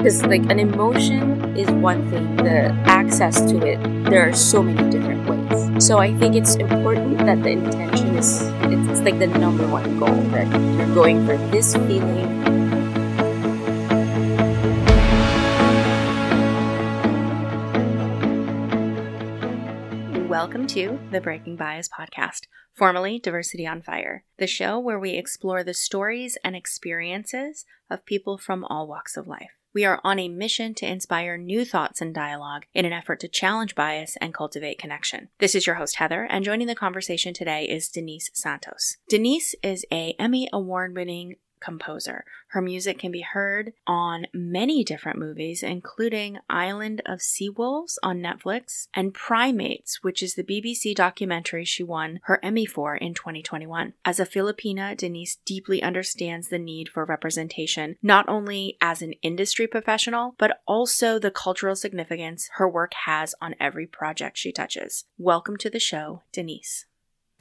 Because, like, an emotion is one thing, the access to it, there are so many different ways. So, I think it's important that the intention is, it's, it's like the number one goal that you're going for this feeling Welcome to the Breaking Bias podcast, formerly Diversity on Fire, the show where we explore the stories and experiences of people from all walks of life. We are on a mission to inspire new thoughts and dialogue in an effort to challenge bias and cultivate connection. This is your host, Heather, and joining the conversation today is Denise Santos. Denise is a Emmy award winning composer. Her music can be heard on many different movies, including Island of Sea Wolves on Netflix and Primates, which is the BBC documentary she won her Emmy for in 2021. As a Filipina, Denise deeply understands the need for representation, not only as an industry professional, but also the cultural significance her work has on every project she touches. Welcome to the show, Denise.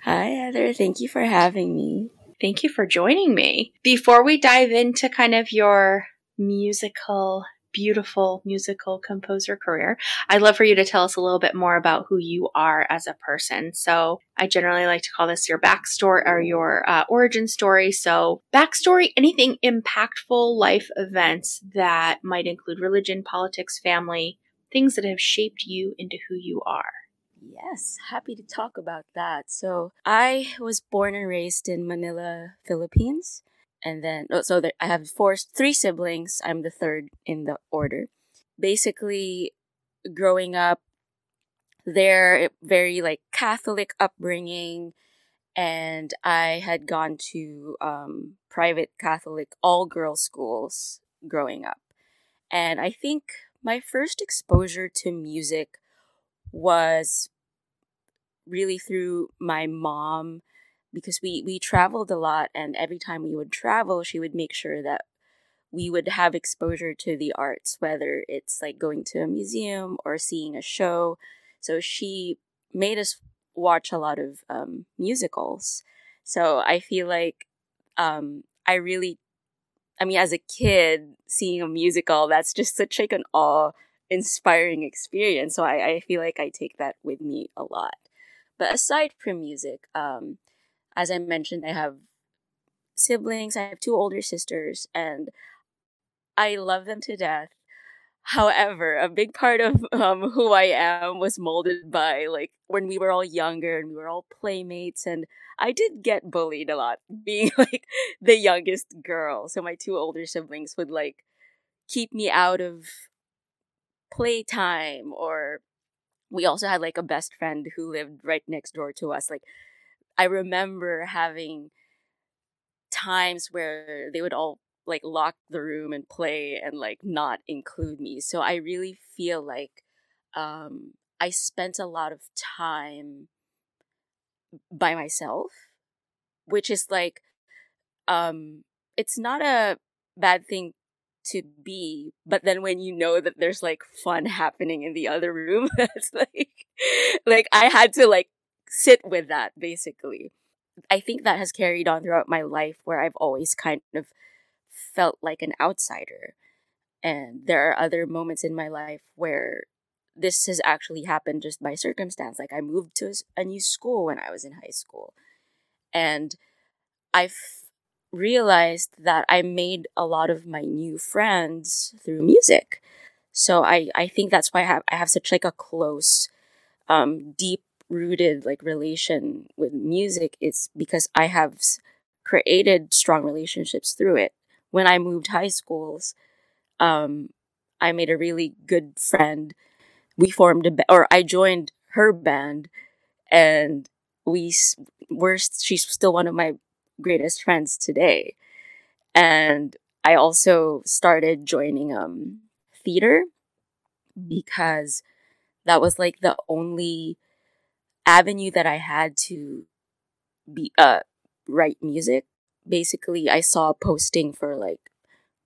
Hi, Heather. Thank you for having me. Thank you for joining me. Before we dive into kind of your musical, beautiful musical composer career, I'd love for you to tell us a little bit more about who you are as a person. So, I generally like to call this your backstory or your uh, origin story. So, backstory, anything impactful life events that might include religion, politics, family, things that have shaped you into who you are. Yes, happy to talk about that. So, I was born and raised in Manila, Philippines. And then, oh, so there, I have four, three siblings. I'm the third in the order. Basically, growing up, they're very like Catholic upbringing. And I had gone to um, private Catholic all girls schools growing up. And I think my first exposure to music was really through my mom because we we traveled a lot and every time we would travel she would make sure that we would have exposure to the arts whether it's like going to a museum or seeing a show. So she made us watch a lot of um, musicals. So i feel like um, i really i mean as a kid seeing a musical that's just such like an awe inspiring experience. So I, I feel like I take that with me a lot. But aside from music, um, as I mentioned, I have siblings. I have two older sisters, and I love them to death. However, a big part of um, who I am was molded by like when we were all younger and we were all playmates, and I did get bullied a lot, being like the youngest girl. So my two older siblings would like keep me out of playtime or we also had like a best friend who lived right next door to us like i remember having times where they would all like lock the room and play and like not include me so i really feel like um i spent a lot of time by myself which is like um it's not a bad thing to be but then when you know that there's like fun happening in the other room that's like like i had to like sit with that basically. I think that has carried on throughout my life where i've always kind of felt like an outsider. And there are other moments in my life where this has actually happened just by circumstance like i moved to a new school when i was in high school. And i've realized that I made a lot of my new friends through music. So I, I think that's why I have I have such like a close, um, deep rooted like relation with music. It's because I have created strong relationships through it. When I moved high schools, um, I made a really good friend. We formed a ba- or I joined her band, and we were she's still one of my greatest friends today. And I also started joining um theater because that was like the only avenue that I had to be uh write music. Basically, I saw posting for like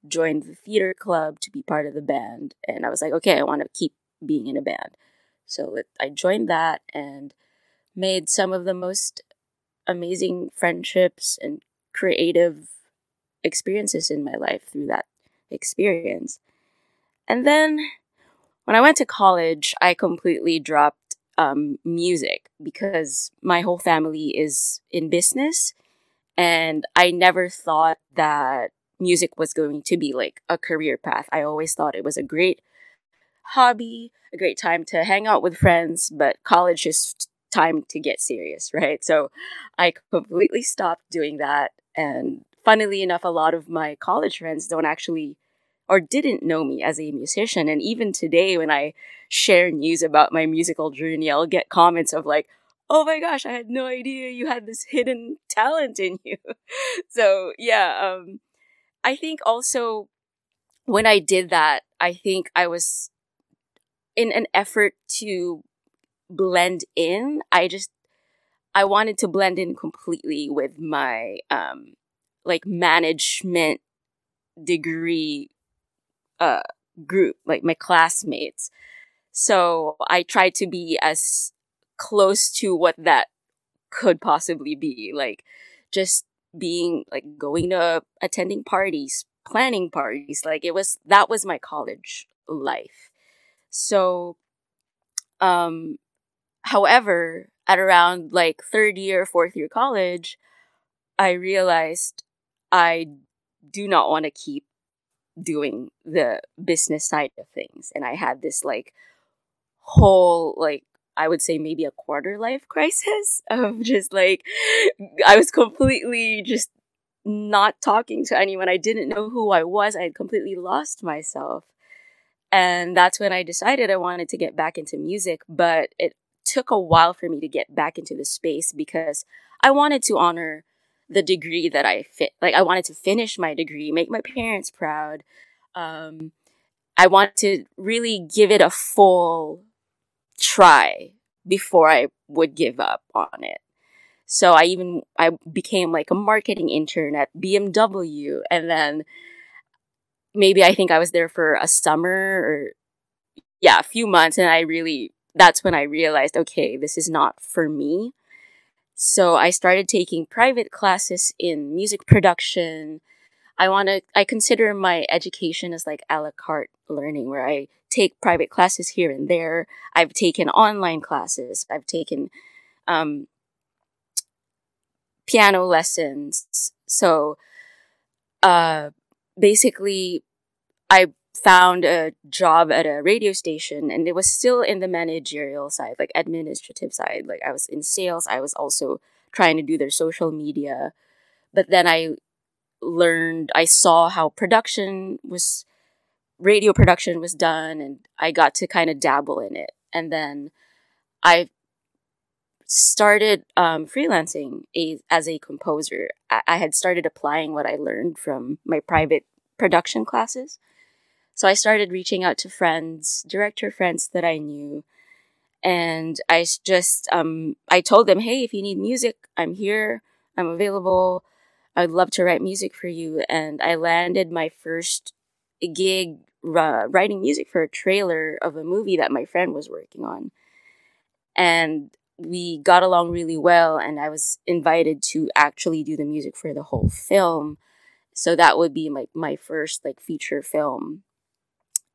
join the theater club to be part of the band and I was like, okay, I want to keep being in a band. So it, I joined that and made some of the most amazing friendships and creative experiences in my life through that experience. And then when I went to college, I completely dropped um, music because my whole family is in business. And I never thought that music was going to be like a career path. I always thought it was a great hobby, a great time to hang out with friends, but college is time to get serious, right? So I completely stopped doing that. And funnily enough, a lot of my college friends don't actually or didn't know me as a musician. And even today, when I share news about my musical journey, I'll get comments of like, oh my gosh, I had no idea you had this hidden talent in you. so yeah, um, I think also when I did that, I think I was in an effort to blend in. I just I wanted to blend in completely with my um like management degree uh group, like my classmates. So I tried to be as close to what that could possibly be. Like just being like going to attending parties, planning parties. Like it was that was my college life. So um however, at around like third year, fourth year college, I realized I do not want to keep doing the business side of things. And I had this like whole like I would say maybe a quarter life crisis of just like, I was completely just not talking to anyone. I didn't know who I was. I had completely lost myself. And that's when I decided I wanted to get back into music, but it took a while for me to get back into the space because I wanted to honor the degree that I fit. Like I wanted to finish my degree, make my parents proud. Um, I want to really give it a full try before I would give up on it. So I even I became like a marketing intern at BMW and then maybe I think I was there for a summer or yeah, a few months and I really that's when I realized okay, this is not for me. So I started taking private classes in music production. I want to I consider my education as like a la carte learning where I take private classes here and there. I've taken online classes. I've taken um, piano lessons. So uh, basically, I found a job at a radio station and it was still in the managerial side, like administrative side. Like I was in sales. I was also trying to do their social media. But then I learned, I saw how production was radio production was done and I got to kind of dabble in it. And then I started um, freelancing a, as a composer. I, I had started applying what I learned from my private production classes. So I started reaching out to friends, director friends that I knew. And I just, um, I told them, hey, if you need music, I'm here, I'm available. I'd love to write music for you. And I landed my first gig uh, writing music for a trailer of a movie that my friend was working on. And we got along really well, and I was invited to actually do the music for the whole film. So that would be my, my first like feature film.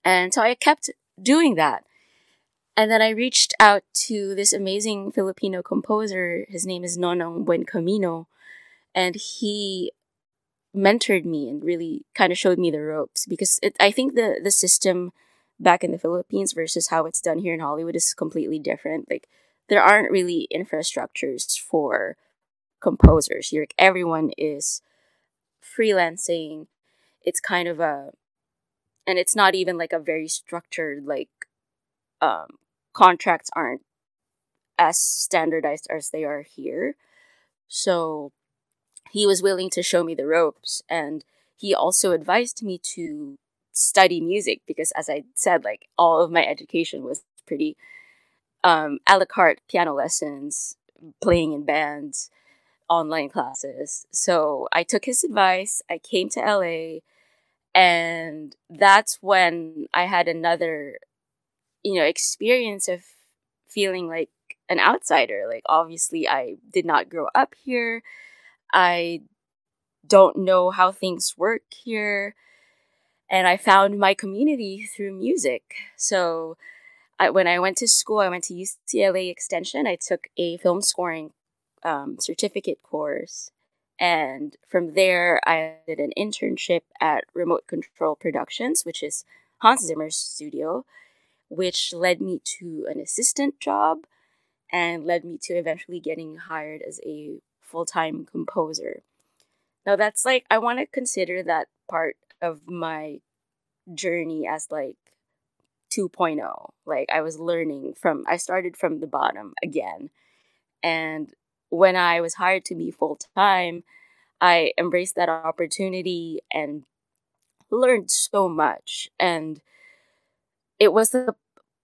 And so I kept doing that. And then I reached out to this amazing Filipino composer. His name is Nonong Buencamino. And he mentored me and really kind of showed me the ropes because it, I think the the system back in the Philippines versus how it's done here in Hollywood is completely different. Like there aren't really infrastructures for composers. Here, everyone is freelancing. It's kind of a, and it's not even like a very structured like, um, contracts aren't as standardized as they are here. So he was willing to show me the ropes and he also advised me to study music because as i said like all of my education was pretty um, a la carte piano lessons playing in bands online classes so i took his advice i came to la and that's when i had another you know experience of feeling like an outsider like obviously i did not grow up here I don't know how things work here. and I found my community through music. So I, when I went to school, I went to UCLA Extension. I took a film scoring um, certificate course. And from there, I did an internship at Remote Control Productions, which is Hans Zimmer's studio, which led me to an assistant job and led me to eventually getting hired as a full time composer. Now, that's like, I want to consider that part of my journey as like 2.0. Like I was learning from I started from the bottom again. And when I was hired to be full time, I embraced that opportunity and learned so much and it was the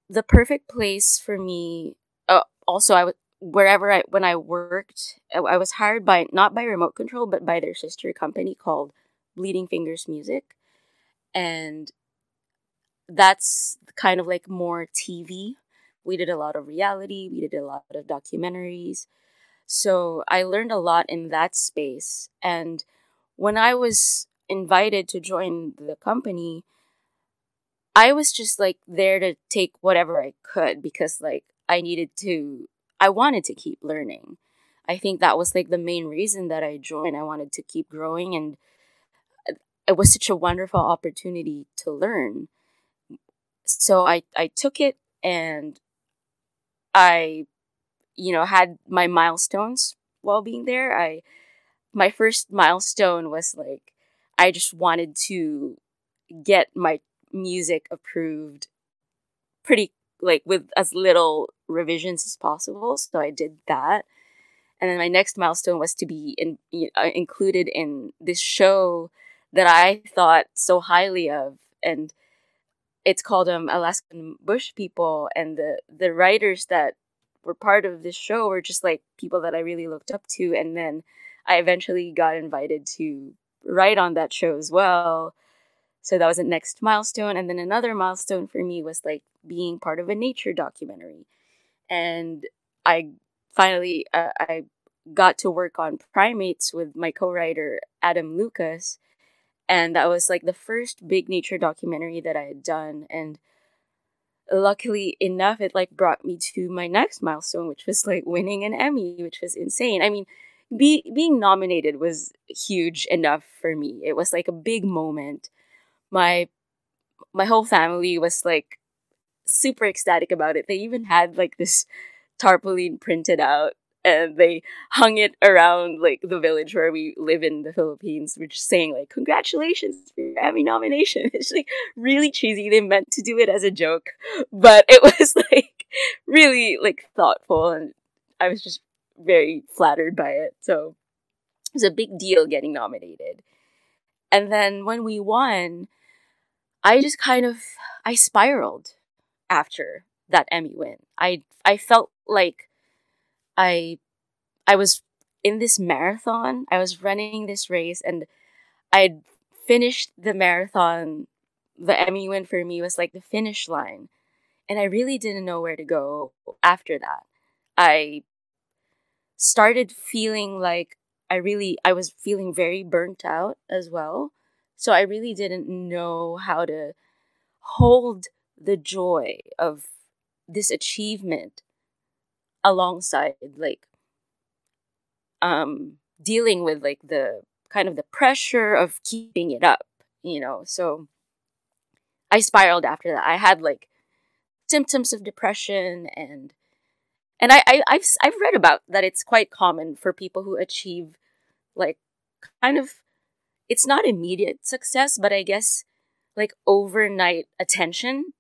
the perfect place for me uh, also I was wherever I when I worked I, was hired by not by remote control but by their sister company called Bleeding Fingers Music and that's kind of like more TV. We did a lot of reality, we did a lot of documentaries. So I learned a lot in that space. And when I was invited to join the company, I was just like there to take whatever I could because like I needed to I wanted to keep learning. I think that was like the main reason that I joined. I wanted to keep growing and it was such a wonderful opportunity to learn. So I, I took it and I, you know, had my milestones while being there. I, my first milestone was like, I just wanted to get my music approved pretty like with as little revisions as possible. So I did that. And then my next milestone was to be in, uh, included in this show that I thought so highly of, and it's called um Alaskan Bush People, and the the writers that were part of this show were just like people that I really looked up to, and then I eventually got invited to write on that show as well. So that was a next milestone, and then another milestone for me was like being part of a nature documentary, and I finally uh, I got to work on primates with my co-writer Adam Lukas and that was like the first big nature documentary that I had done and luckily enough it like brought me to my next milestone which was like winning an Emmy which was insane. I mean be, being nominated was huge enough for me. It was like a big moment. My my whole family was like super ecstatic about it. They even had like this tarpaulin printed out and they hung it around like the village where we live in the Philippines. We're just saying like congratulations for your Emmy nomination. It's like really cheesy. They meant to do it as a joke, but it was like really like thoughtful and I was just very flattered by it. So it was a big deal getting nominated. And then when we won, I just kind of I spiraled after that Emmy win. I I felt like I I was in this marathon. I was running this race and I'd finished the marathon. The Emmy win for me was like the finish line. And I really didn't know where to go after that. I started feeling like I really I was feeling very burnt out as well. So I really didn't know how to hold the joy of this achievement alongside like um dealing with like the kind of the pressure of keeping it up you know? So i spiraled after that. I had like symptoms of depression and and I, I I've I've read about that it's quite common for people who achieve like kind of it's not immediate success but I guess like overnight attention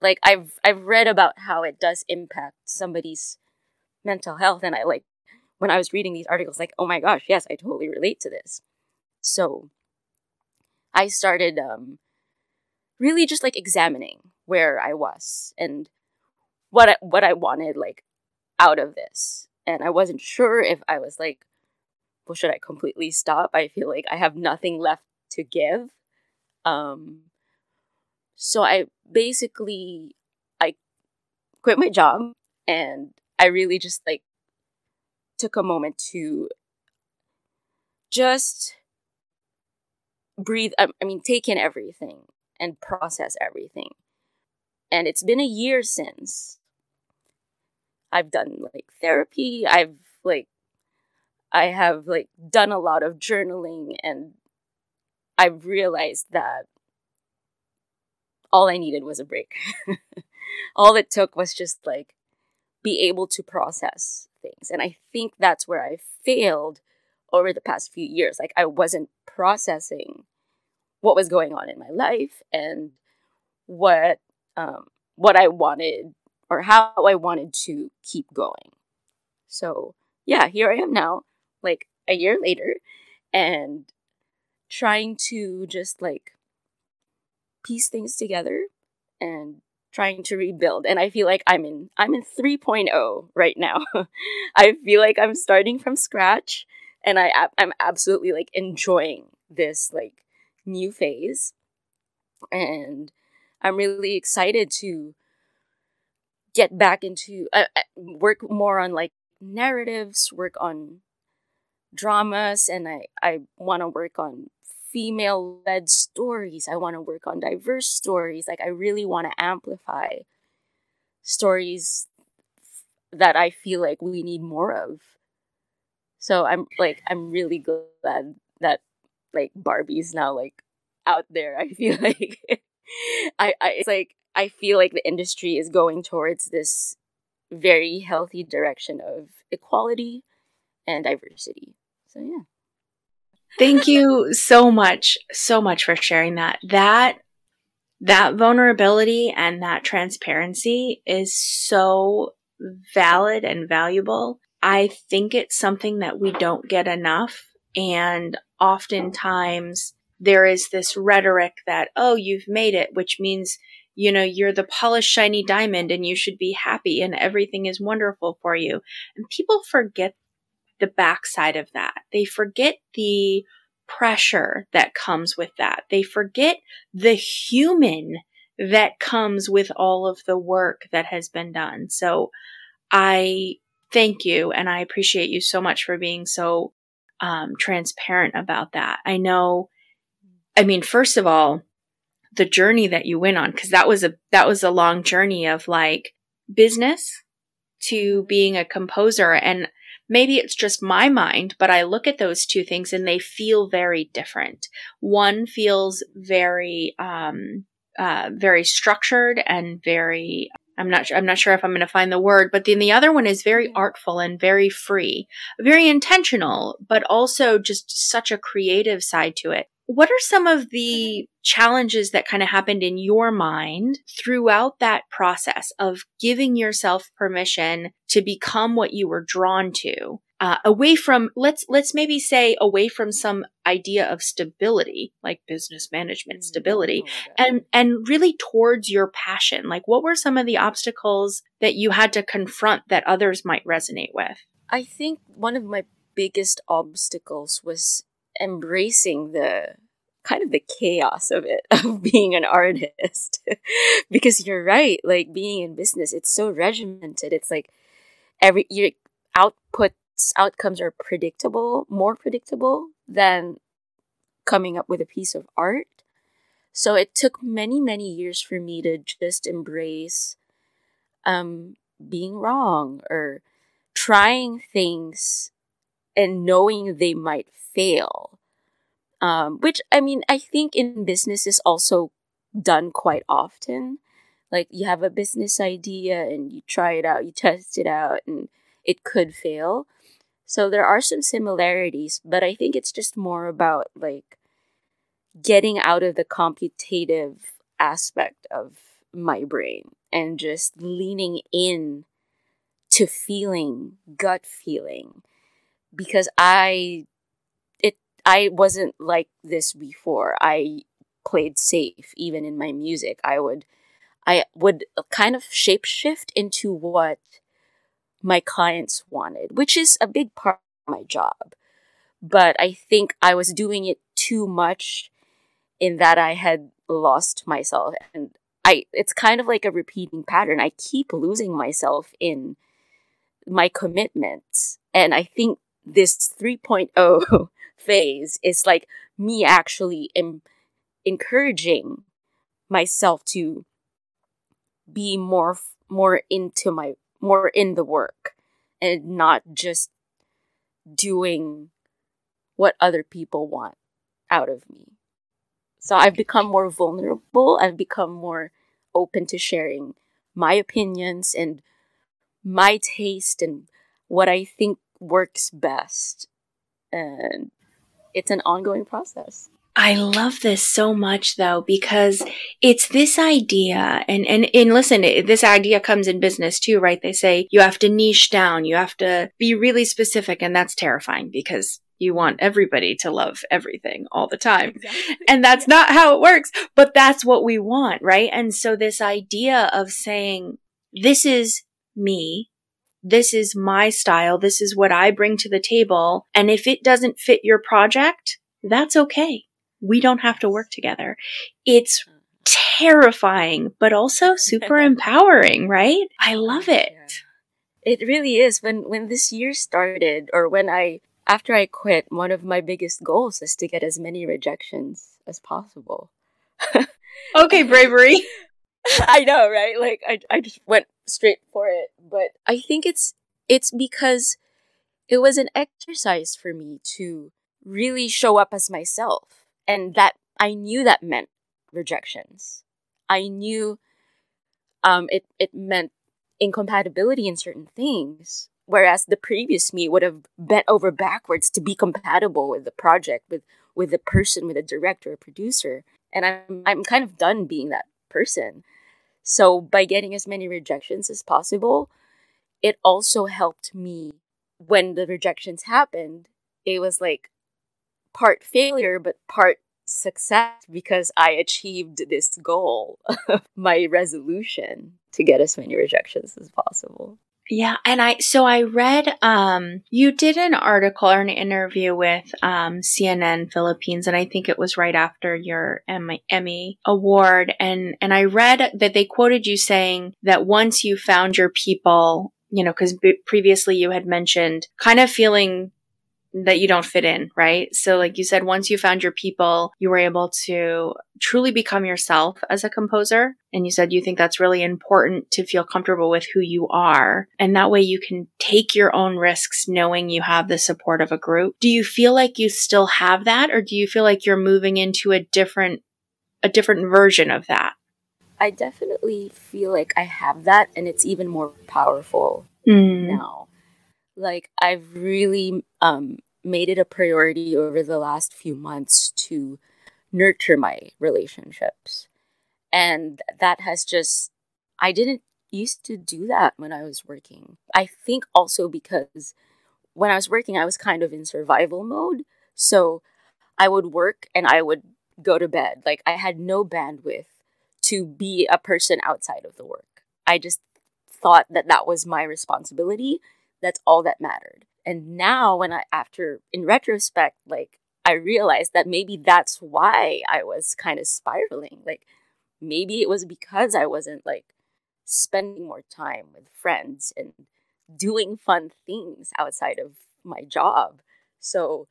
like I've I've read about how it does impact somebody's mental health and I like when I was reading these articles like oh my gosh yes I totally relate to this. So I started um really just like examining where I was and what I, what I wanted like out of this. And I wasn't sure if I was like well should I completely stop? I feel like I have nothing left to give. Um so I basically I quit my job and I really just like took a moment to just breathe, I, I mean, take in everything and process everything. And it's been a year since I've done like therapy. I've like, I have like done a lot of journaling and I've realized that all I needed was a break. all it took was just like be able to process things. And I think that's where I failed over the past few years. Like I wasn't processing what was going on in my life and what um, what I wanted or how I wanted to keep going. So yeah, here I am now, like a year later, and trying to just like piece things together and trying to rebuild. And i feel like i'm in i'm in 3.0 right now. I feel like i'm starting from scratch and i i'm absolutely like enjoying this like new phase. And i'm really excited to get back into uh, uh work more on like narratives work on dramas and i i want to work on female led stories. I want to work on diverse stories. Like, I really want to amplify stories that I feel like we need more of. So I'm like, I'm really glad that like Barbie's now like out there. I feel like I, I it's like I feel like the industry is going towards this very healthy direction of equality and diversity. So yeah. Thank you so much, so much for sharing that. That that vulnerability and that transparency is so valid and valuable. I think it's something that we don't get enough. And oftentimes there is this rhetoric that, oh, you've made it, which means, you know, you're the polished, shiny diamond and you should be happy and everything is wonderful for you. And people forget the backside of that. They forget the pressure that comes with that. They forget the human that comes with all of the work that has been done. So I thank you and I appreciate you so much for being so um, transparent about that. I know, I mean, first of all, the journey that you went on, because that was a that was a long journey of like business to being a composer and maybe it's just my mind, but I look at those two things and they feel very different. One feels very, um, uh, very structured and very I'm not sure, I'm not sure if I'm going to find the word, but then the other one is very artful and very free, very intentional, but also just such a creative side to it. What are some of the challenges that kind of happened in your mind throughout that process of giving yourself permission to become what you were drawn to? Uh, away from let's let's maybe say away from some idea of stability like business management mm, stability and and really towards your passion. Like what were some of the obstacles that you had to confront that others might resonate with? I think one of my biggest obstacles was embracing the kind of the chaos of it of being an artist. Because you're right like being in business it's so regimented. It's like every your outputs outcomes are predictable more predictable than coming up with a piece of art. So it took many many years for me to just embrace um being wrong or trying things and knowing they might fail. Um, which I mean, I think in business is also done quite often. Like you have a business idea and you try it out, you test it out, and it could fail. So there are some similarities, but I think it's just more about like getting out of the computative aspect of my brain and just leaning in to feeling, gut feeling because I it I wasn't like this before. I played safe even in my music. I would I would kind of shapeshift into what my clients wanted, which is a big part of my job. But I think I was doing it too much in that I had lost myself and I it's kind of like a repeating pattern. I keep losing myself in my commitments. And I think this 3.0 phase is like me actually am encouraging myself to be more more into my more in the work and not just doing what other people want out of me. So I've become more vulnerable. I've become more open to sharing my opinions and my taste and what I think works best. And it's an ongoing process. I love this so much though, because it's this idea and, and, and listen, this idea comes in business too, right? They say you have to niche down. You have to be really specific. And that's terrifying because you want everybody to love everything all the time. Exactly. And that's not how it works, but that's what we want, right? And so this idea of saying, this is me. This is my style. This is what I bring to the table. And if it doesn't fit your project, that's okay we don't have to work together. It's terrifying, but also super empowering, right? I love it. Yeah. It really is. When when this year started or when I after I quit, one of my biggest goals is to get as many rejections as possible. okay, bravery. I know, right? Like I I just went straight for it, but I think it's it's because it was an exercise for me to really show up as myself and that I knew that meant rejections. I knew um, it it meant incompatibility in certain things, whereas the previous me would have bent over backwards to be compatible with the project, with with the person, with a director, a producer, and I'm I'm kind of done being that person. So by getting as many rejections as possible, it also helped me when the rejections happened. It was like part failure, but part success because I achieved this goal, my resolution to get as many rejections as possible. Yeah, and I so I read um you did an article or an interview with um CNN Philippines and I think it was right after your Emmy, award and and I read that they quoted you saying that once you found your people, you know, cuz b- previously you had mentioned kind of feeling that you don't fit in, right? So, like you said, once you found your people, you were able to truly become yourself as a composer. And you said you think that's really important to feel comfortable with who you are. And that way you can take your own risks knowing you have the support of a group. Do you feel like you still have that or do you feel like you're moving into a different, a different version of that? I definitely feel like I have that and it's even more powerful mm. now. Like I've really um made it a priority over the last few months to nurture my relationships. And that has just, I didn't used to do that when I was working. I think also because when I was working, I was kind of in survival mode. So I would work and I would go to bed. Like I had no bandwidth to be a person outside of the work. I just thought that that was my responsibility. That's all that mattered. And now, when I, after, in retrospect, like, I realized that maybe that's why I was kind of spiraling. Like, maybe it was because I wasn't like spending more time with friends and doing fun things outside of my job. So,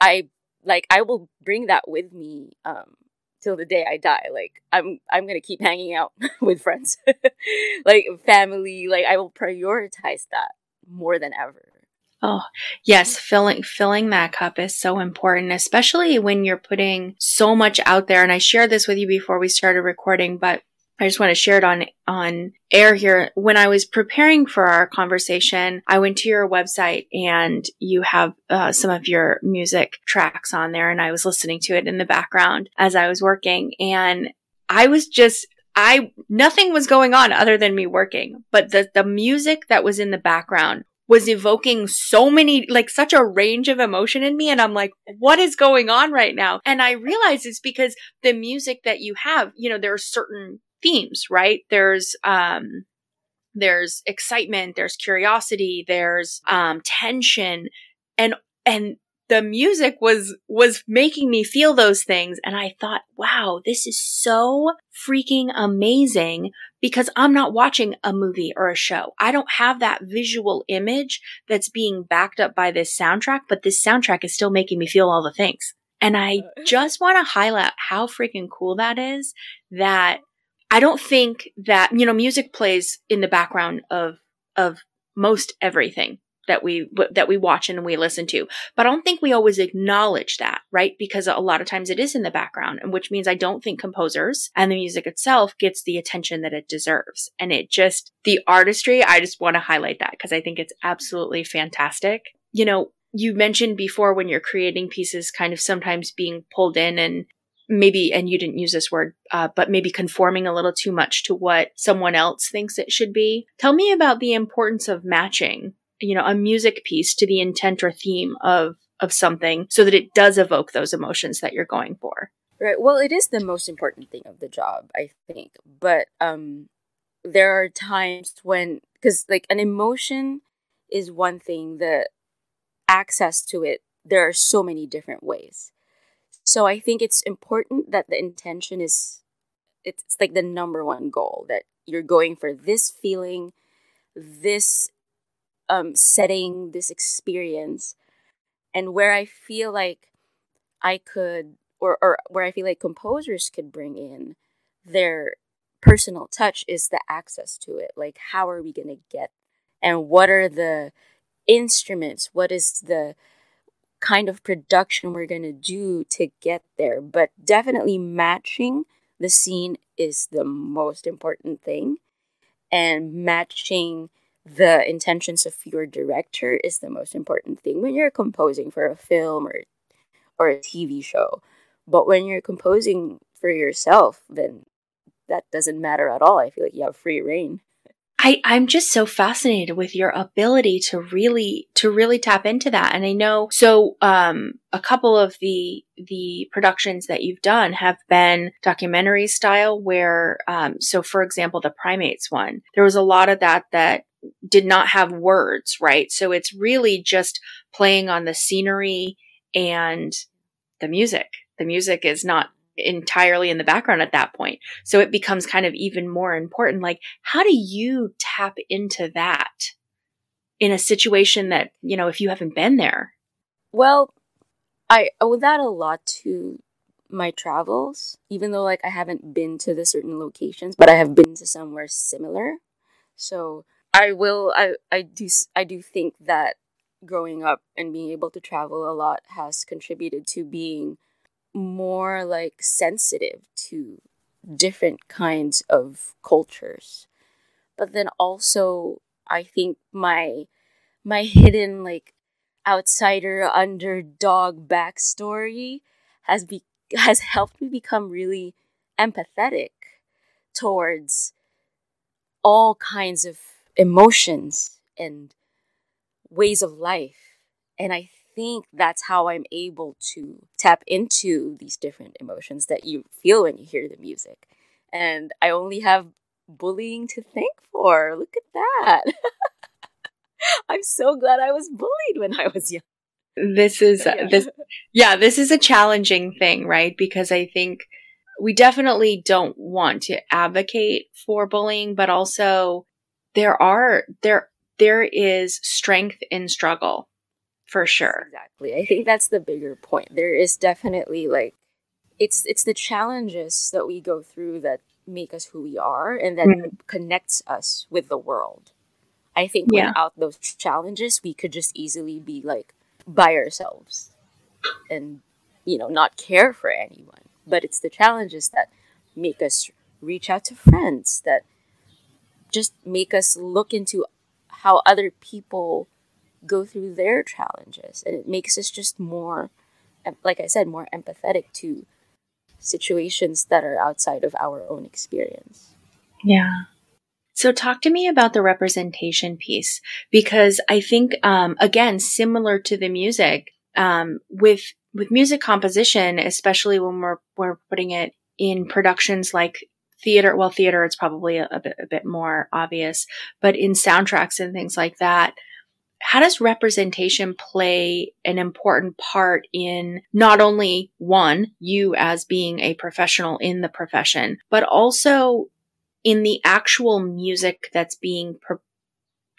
I like I will bring that with me um till the day I die. Like I'm I'm gonna keep hanging out with friends, like family. Like I will prioritize that more than ever. Oh, yes, filling filling that cup is so important, especially when you're putting so much out there. And I shared this with you before we started recording, but I just want to share it on on air here. When I was preparing for our conversation, I went to your website and you have uh, some of your music tracks on there, and I was listening to it in the background as I was working, and I was just I nothing was going on other than me working, but the the music that was in the background was evoking so many, like such a range of emotion in me. And I'm like, what is going on right now? And I realize it's because the music that you have, you know, there are certain themes, right? There's, um, there's excitement, there's curiosity, there's, um, tension and, and the music was was making me feel those things and I thought, wow, this is so freaking amazing because I'm not watching a movie or a show. I don't have that visual image that's being backed up by this soundtrack, but this soundtrack is still making me feel all the things. And I uh. just want to highlight how freaking cool that is that I don't think that, you know, music plays in the background of, of most everything that we that we watch and we listen to. But i don't think we always acknowledge that right? Because a lot of times it is in the background and which means i don't think composers and the music itself gets the attention that it deserves. And it just the artistry i just want to highlight that because i think it's absolutely fantastic. You know you mentioned before when you're creating pieces kind of sometimes being pulled in and maybe and you didn't use this word uh, but maybe conforming a little too much to what someone else thinks it should be. Tell me about the importance of matching you know, a music piece to the intent or theme of of something so that it does evoke those emotions that you're going for. Right. Well, it is the most important thing of the job, I think. But um there are times when cuz like an emotion is one thing, the access to it there are so many different ways. So I think it's important that the intention is it's like the number one goal that you're going for this feeling, this um, setting this experience and where I feel like I could or, or where I feel like composers could bring in their personal touch is the access to it. Like how are we gonna get and what are the instruments? What is the kind of production we're gonna do to get there? But definitely matching the scene is the most important thing. And matching the intentions of your director is the most important thing when you're composing for a film or or a TV show. But when you're composing for yourself, then that doesn't matter at all. I feel like you have free reign. I, I'm just so fascinated with your ability to really to really tap into that. And I know so um a couple of the the productions that you've done have been documentary style where um so for example the primates one, there was a lot of that that did not have words, right? So it's really just playing on the scenery and the music. The music is not entirely in the background at that point. So it becomes kind of even more important. Like, how do you tap into that in a situation that, you know, if you haven't been there? Well, I owe that a lot to my travels, even though like I haven't been to the certain locations, but I have been to somewhere similar. So I will. I I do. I do think that growing up and being able to travel a lot has contributed to being more like sensitive to different kinds of cultures. But then also, I think my my hidden like outsider underdog backstory has be has helped me become really empathetic towards all kinds of emotions and ways of life. And I think that's how I'm able to tap into these different emotions that you feel when you hear the music. And I only have bullying to thank for. Look at that. I'm so glad I was bullied when I was young. This is yeah. this yeah, this is a challenging thing, right? Because I think we definitely don't want to advocate for bullying, but also there are there there is strength in struggle for sure. Exactly. I think that's the bigger point. There is definitely like it's it's the challenges that we go through that make us who we are and that mm-hmm. connects us with the world. I think yeah. without those challenges we could just easily be like by ourselves and you know not care for anyone. But it's the challenges that make us reach out to friends that just make us look into how other people go through their challenges. And it makes us just more like i said more empathetic to situations that are outside of our own experience. Yeah. So talk to me about the representation piece because i think um, again similar to the music um, with with music composition especially when we're we're putting it in productions like theater, well, theater, it's probably a, a, bit, a bit more obvious, but in soundtracks and things like that, how does representation play an important part in not only one, you as being a professional in the profession, but also in the actual music that's being pre-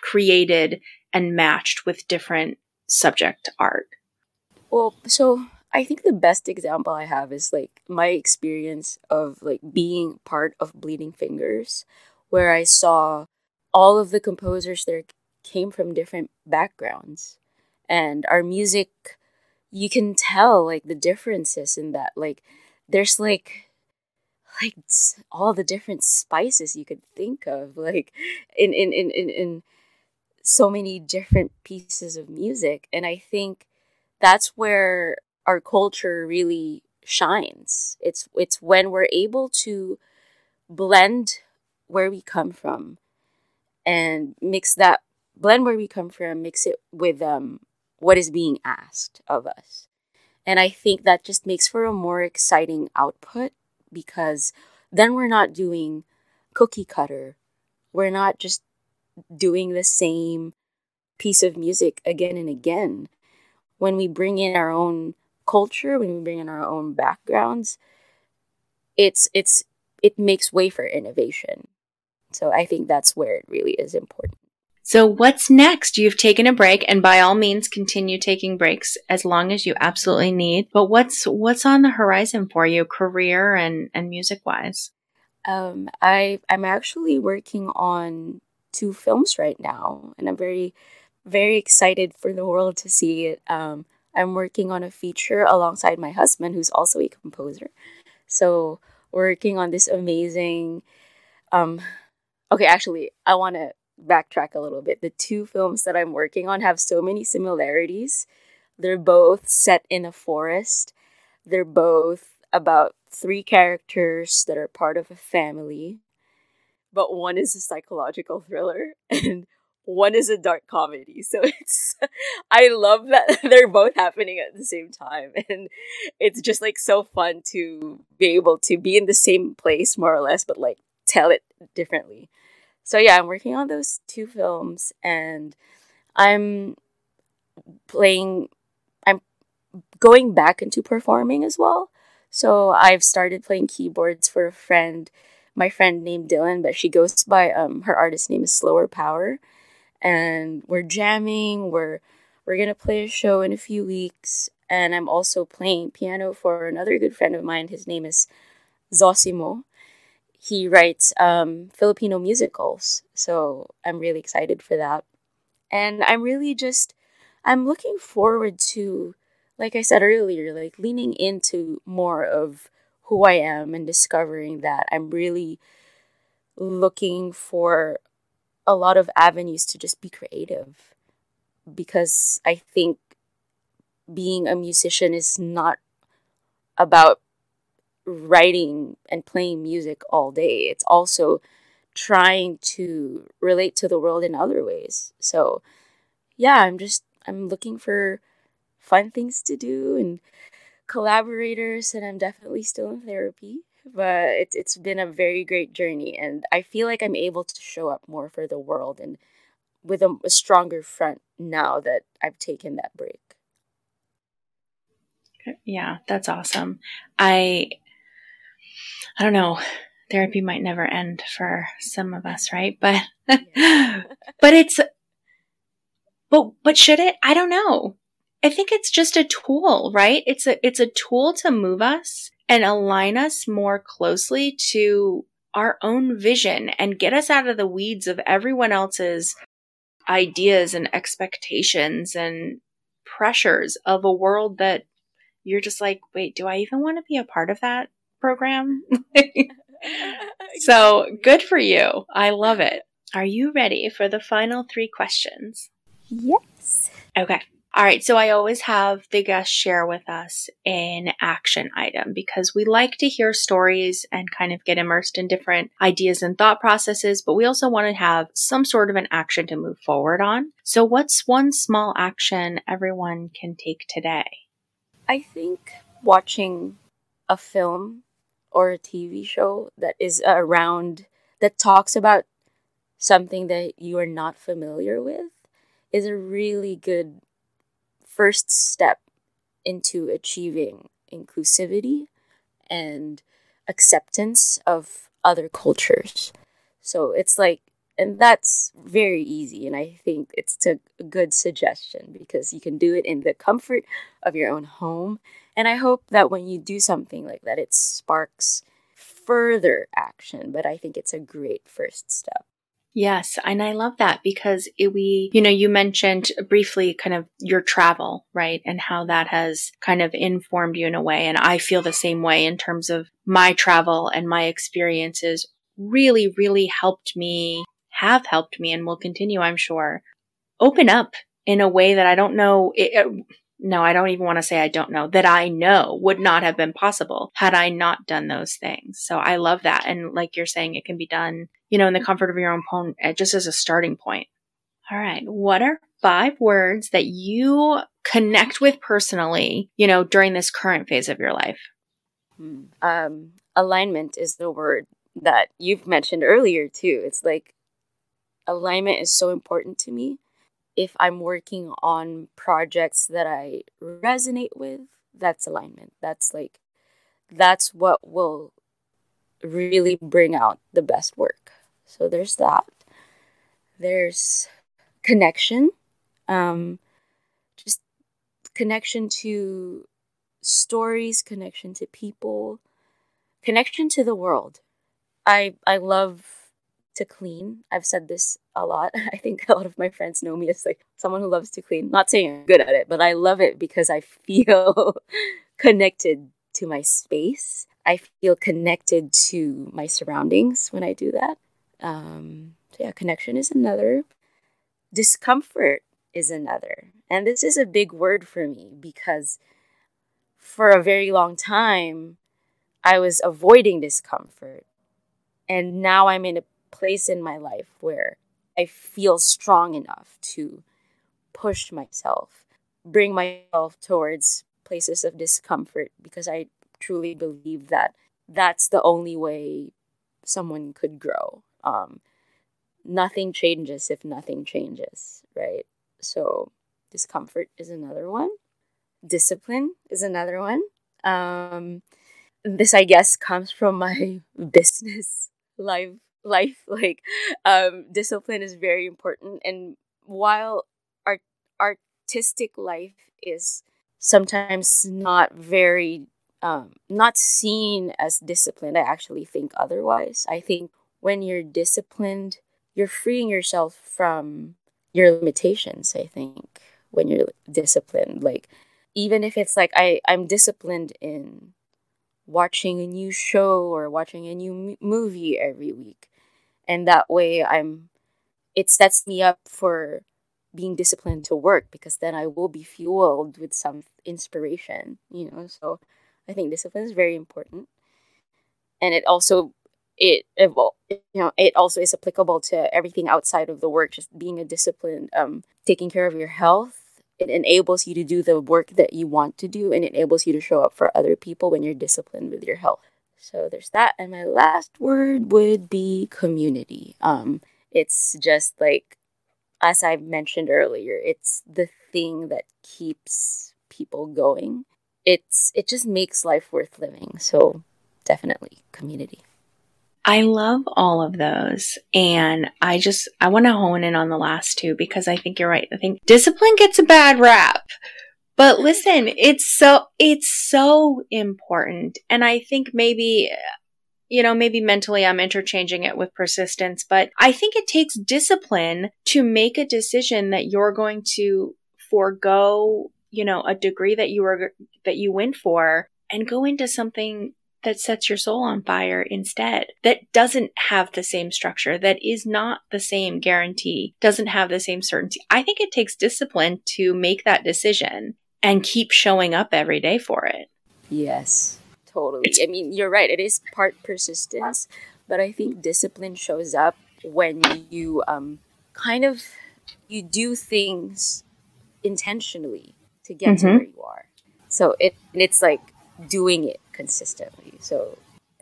created and matched with different subject art? Well, so I think the best example I have is like my experience of like being part of Bleeding Fingers, where I saw all of the composers there came from different backgrounds. And our music, you can tell like the differences in that. Like, there's like like all the different spices you could think of like in in in in, in so many different pieces of music and i think that's where our culture really shines it's it's when we're able to blend where we come from and mix that blend where we come from mix it with um what is being asked of us and i think that just makes for a more exciting output because then we're not doing cookie cutter. We're not just doing the same piece of music again and again. When we bring in our own culture, when we bring in our own backgrounds, it's it's it makes way for innovation. So I think that's where it really is important. So, what's next? You've taken a break, and by all means, continue taking breaks as long as you absolutely need. But what's what's on the horizon for you, career and and music wise? Um, I I'm actually working on two films right now, and I'm very very excited for the world to see it. Um, I'm working on a feature alongside my husband, who's also a composer. So, working on this amazing. Um, okay, actually, I want to backtrack a little bit. The two films that I'm working on have so many similarities. They're both set in a forest. They're both about three characters that are part of a family. But one is a psychological thriller and one is a dark comedy. So it's I love that they're both happening at the same time and it's just like so fun to be able to be in the same place more or less but like tell it differently so yeah, I'm working on those two films and I'm playing I'm going back into performing as well. So I've started playing keyboards for a friend, my friend named Dylan, but she goes by um her artist name is Slower Power. And we're jamming, we're we're gonna play a show in a few weeks. And I'm also playing piano for another good friend of mine. His name is Zosimo he writes um, Filipino musicals. So I'm really excited for that. And I'm really just, I'm looking forward to, like I said earlier, like leaning into more of who I am and discovering that I'm really looking for a lot of avenues to just be creative. Because I think being a musician is not about writing and playing music all day. It's also trying to relate to the world in other ways. So, yeah, I'm just I'm looking for fun things to do and collaborators and I'm definitely still in therapy, but it's it's been a very great journey and I feel like I'm able to show up more for the world and with a, a stronger front now that I've taken that break. Uh, yeah, that's awesome. I I don't know, therapy might never end for some of us, right? But, but it's, but, but should it? I don't know. I think it's just a tool, right? It's a, it's a tool to move us and align us more closely to our own vision and get us out of the weeds of everyone else's ideas and expectations and pressures of a world that you're just like, wait, do I even want to be a part of that? program. so good for you. I love it. Are you ready for the final three questions? Yes. Okay. All right, so I always have the guests share with us an action item because we like to hear stories and kind of get immersed in different ideas and thought processes, but we also want to have some sort of an action to move forward on. So, what's one small action everyone can take today? I think watching a film or a TV show that is around that talks about something that you are not familiar with is a really good first step into achieving inclusivity and acceptance of other cultures. So it's like, and that's very easy. And I think it's a good suggestion because you can do it in the comfort of your own home And I hope that when you do something like that, it sparks further action. But I think it's a great first step. Yes, and I love that because it, we, you know, you mentioned briefly kind of your travel, right? And how that has kind of informed you in a way. And I feel the same way in terms of my travel and my experiences really, really helped me, have helped me, and will continue, I'm sure, open up in a way that I don't know. It, no, I don't even want to say I don't know that I know would not have been possible had I not done those things. So I love that. And like you're saying, it can be done, you know, in the comfort of your own home, eh, just as a starting point. All right. What are five words that you connect with personally, you know, during this current phase of your life? Hmm. Um, alignment is the word that you've mentioned earlier, too. It's like alignment is so important to me if I'm working on projects that I resonate with, that's alignment. That's like, that's what will really bring out the best work. So there's that. There's connection, um, just connection to stories, connection to people, connection to the world. I I love to clean. I've said this a lot. I think a lot of my friends know me as like someone who loves to clean. Not saying I'm good at it, but I love it because I feel connected to my space. I feel connected to my surroundings when I do that. Um, so yeah, connection is another. Discomfort is another. And this is a big word for me because for a very long time, I was avoiding discomfort. And now I'm in a place in my life where I feel strong enough to push myself, bring myself towards places of discomfort because I truly believe that that's the only way someone could grow. Um, nothing changes if nothing changes, right? So, discomfort is another one. Discipline is another one. Um, this, I guess, comes from my business life life like um discipline is very important. And while art artistic life is sometimes not very um not seen as disciplined i actually think otherwise. I think when you're disciplined you're freeing yourself from your limitations i think when you're disciplined. Like even if it's like i i'm disciplined in watching a new show or watching a new movie every week and that way i'm it sets me up for being disciplined to work because then i will be fueled with some inspiration you know? So i think discipline is very important. And it also it you know it also is applicable to everything outside of the work. Just being a discipline um taking care of your health it enables you to do the work that you want to do and it enables you to show up for other people when you're disciplined with your health so there's that. And my last word would be community. Um, it's just like, as I mentioned earlier, it's the thing that keeps people going. It's it just makes life worth living. So definitely community. I love all of those. And I just, I want to hone in on the last two because I think you're right. I think discipline gets a bad rap, but listen, it's so, it's so important. And I think maybe, you know, maybe mentally I'm interchanging it with persistence, but I think it takes discipline to make a decision that you're going to forego, you know, a degree that you were, that you went for and go into something that sets your soul on fire instead, that doesn't have the same structure, that is not the same guarantee, doesn't have the same certainty. I think it takes discipline to make that decision and keep showing up every day for it. Yes, totally. It's, I mean, you're right. It is part persistence, but I think discipline shows up when you um, kind of you do things intentionally to get mm-hmm. to where you are. So it it's like doing it consistently. So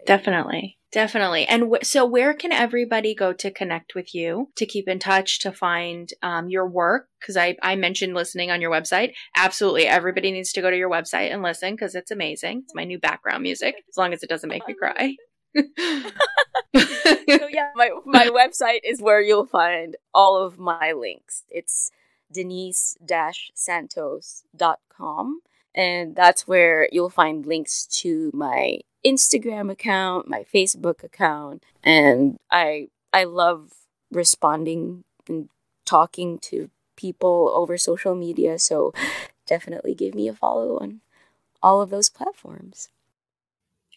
definitely. Definitely. And w- so, where can everybody go to connect with you, to keep in touch, to find um, your work? Because I, I mentioned listening on your website. Absolutely. Everybody needs to go to your website and listen because it's amazing. It's my new background music, as long as it doesn't make me cry. so, yeah, my, my website is where you'll find all of my links. It's denise santos.com And that's where you'll find links to my Instagram account, my Facebook account, and I I love responding and talking to people over social media, so definitely give me a follow on all of those platforms.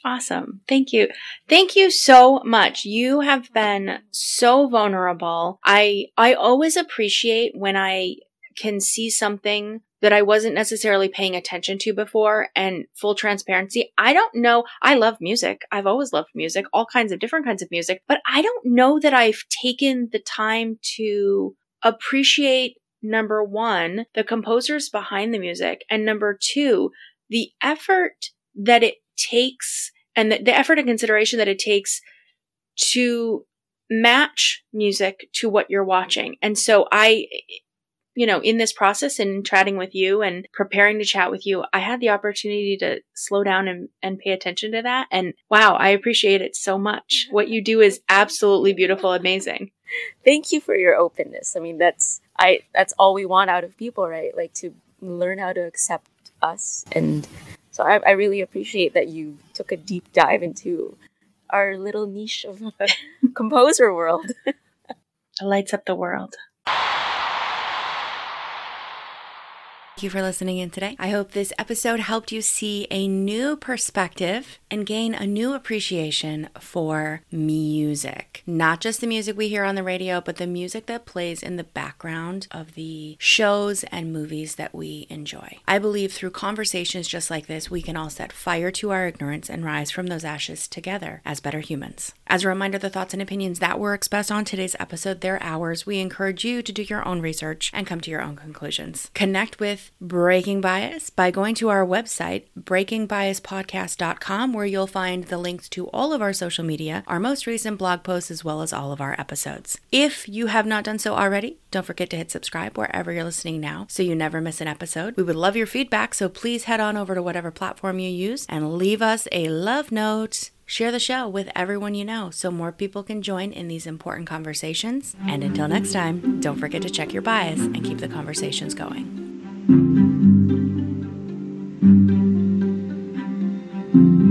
Awesome. Thank you. Thank you so much. You have been so vulnerable. I I always appreciate when I can see something that I wasn't necessarily paying attention to before and full transparency. I don't know. I love music. I've always loved music, all kinds of different kinds of music, but I don't know that I've taken the time to appreciate number one, the composers behind the music, and number two, the effort that it takes and the, the effort and consideration that it takes to match music to what you're watching. And so I, you know, in this process and chatting with you and preparing to chat with you, I had the opportunity to slow down and, and pay attention to that. And wow, I appreciate it so much. What you do is absolutely beautiful, amazing. Thank you for your openness. I mean, that's I that's all we want out of people, right? Like to learn how to accept us and so I, I really appreciate that you took a deep dive into our little niche of composer world. it lights up the world. Thank you for listening in today. I hope this episode helped you see a new perspective and gain a new appreciation for music. Not just the music we hear on the radio, but the music that plays in the background of the shows and movies that we enjoy. I believe through conversations just like this, we can all set fire to our ignorance and rise from those ashes together as better humans. As a reminder, the thoughts and opinions that were expressed on today's episode, they're ours. We encourage you to do your own research and come to your own conclusions. Connect Breaking Bias by going to our website, breakingbiaspodcast.com, where you'll find the links to all of our social media, our most recent blog posts, as well as all of our episodes. If you have not done so already, don't forget to hit subscribe wherever you're listening now so you never miss an episode. We would love your feedback, so please head on over to whatever platform you use and leave us a love note. Share the show with everyone you know so more people can join in these important conversations. And until next time, don't forget to check your bias and keep the conversations going. Thank you.